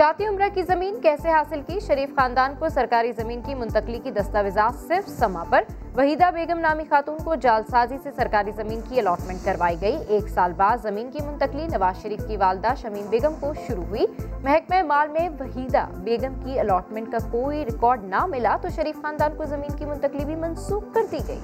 جاتی عمرہ کی زمین کیسے حاصل کی؟ شریف خاندان کو سرکاری زمین کی منتقلی کی دستاویزات صرف سما پر۔ وحیدہ بیگم نامی خاتون کو جال سازی سے سرکاری زمین کی الاٹمنٹ کروائی گئی۔ ایک سال بعد زمین کی منتقلی نواز شریف کی والدہ شمیم بیگم کو شروع ہوئی۔ محکمہ مال میں وحیدہ بیگم کی الاٹمنٹ کا کوئی ریکارڈ نہ ملا تو شریف خاندان کو زمین کی منتقلی بھی منسوخ کر دی گئی۔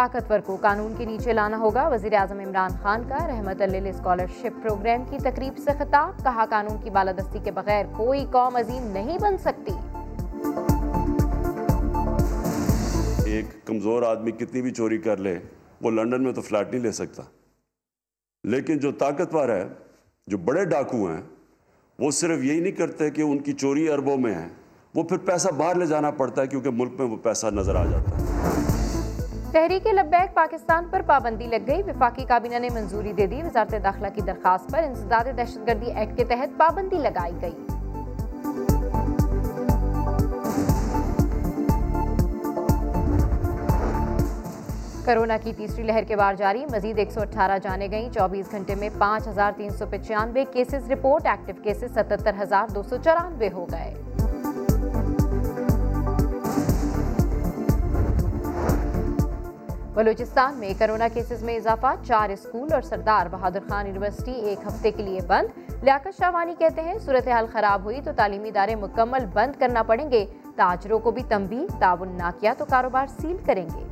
طاقتور کو قانون کے نیچے لانا ہوگا۔ وزیر اعظم عمران خان کا رحمت اللہ اسکالرشپ پروگرام کی تقریب سے خطاب، کہا قانون کی بالادستی کے بغیر کوئی قوم عظیم نہیں بن سکتی۔ ایک کمزور آدمی کتنی بھی چوری کر لے، وہ لنڈن میں تو فلیٹ نہیں لے سکتا۔ لیکن جو طاقتور ہے جو بڑے ڈاکو ہیں، وہ صرف یہی نہیں کرتے کہ ان کی چوری اربوں میں ہے۔ وہ پھر پیسہ باہر لے جانا پڑتا ہے کیونکہ ملک میں وہ پیسہ نظر آ جاتا ہے۔ تحریک لبیک پاکستان پر پابندی لگ گئی۔ وفاقی کابینہ نے منظوری دے دی۔ وزارت داخلہ کی درخواست پر انسداد دہشت گردی ایکٹ کے تحت پابندی لگائی گئی۔ کرونا کی تیسری لہر کے بار جاری۔ مزید ایک سو اٹھارہ جانے گئیں۔ چوبیس گھنٹے میں پانچ ہزار تین سو پچانوے کیسز رپورٹ۔ ایکٹیو کیسز ستتر ہزار دو سو چورانوے ہو گئے۔ بلوچستان میں کرونا کیسز میں اضافہ، چار اسکول اور سردار بہادر خان یونیورسٹی ایک ہفتے کے لیے بند۔ لیاقت شاہوانی کہتے ہیں، صورتحال خراب ہوئی تو تعلیمی ادارے مکمل بند کرنا پڑیں گے۔ تاجروں کو بھی تنبیہ، تعاون نہ کیا تو کاروبار سیل کریں گے۔